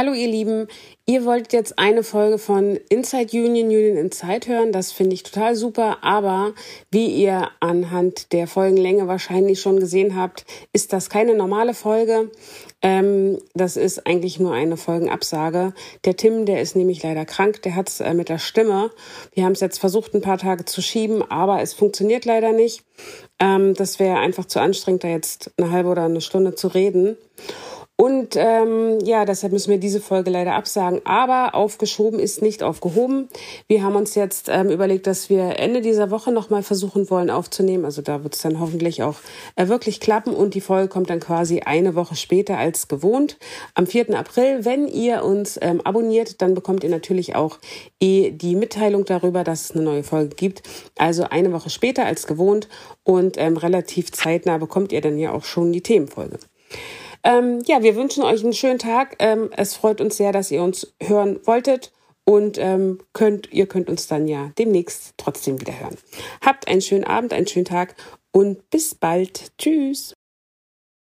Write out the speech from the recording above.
Hallo ihr Lieben, ihr wollt jetzt eine Folge von Inside Union, Union Inside hören. Das finde ich total super, aber wie ihr anhand der Folgenlänge wahrscheinlich schon gesehen habt, ist das keine normale Folge. Ähm, das ist eigentlich nur eine Folgenabsage. Der Tim, der ist nämlich leider krank, der hat es äh, mit der Stimme. Wir haben es jetzt versucht, ein paar Tage zu schieben, aber es funktioniert leider nicht. Ähm, das wäre einfach zu anstrengend, da jetzt eine halbe oder eine Stunde zu reden. Und ähm, ja, deshalb müssen wir diese Folge leider absagen. Aber aufgeschoben ist nicht aufgehoben. Wir haben uns jetzt ähm, überlegt, dass wir Ende dieser Woche nochmal versuchen wollen aufzunehmen. Also da wird es dann hoffentlich auch äh, wirklich klappen. Und die Folge kommt dann quasi eine Woche später als gewohnt. Am 4. April, wenn ihr uns ähm, abonniert, dann bekommt ihr natürlich auch eh die Mitteilung darüber, dass es eine neue Folge gibt. Also eine Woche später als gewohnt. Und ähm, relativ zeitnah bekommt ihr dann ja auch schon die Themenfolge. Ähm, ja, wir wünschen euch einen schönen Tag. Ähm, es freut uns sehr, dass ihr uns hören wolltet. Und ähm, könnt, ihr könnt uns dann ja demnächst trotzdem wieder hören. Habt einen schönen Abend, einen schönen Tag und bis bald. Tschüss.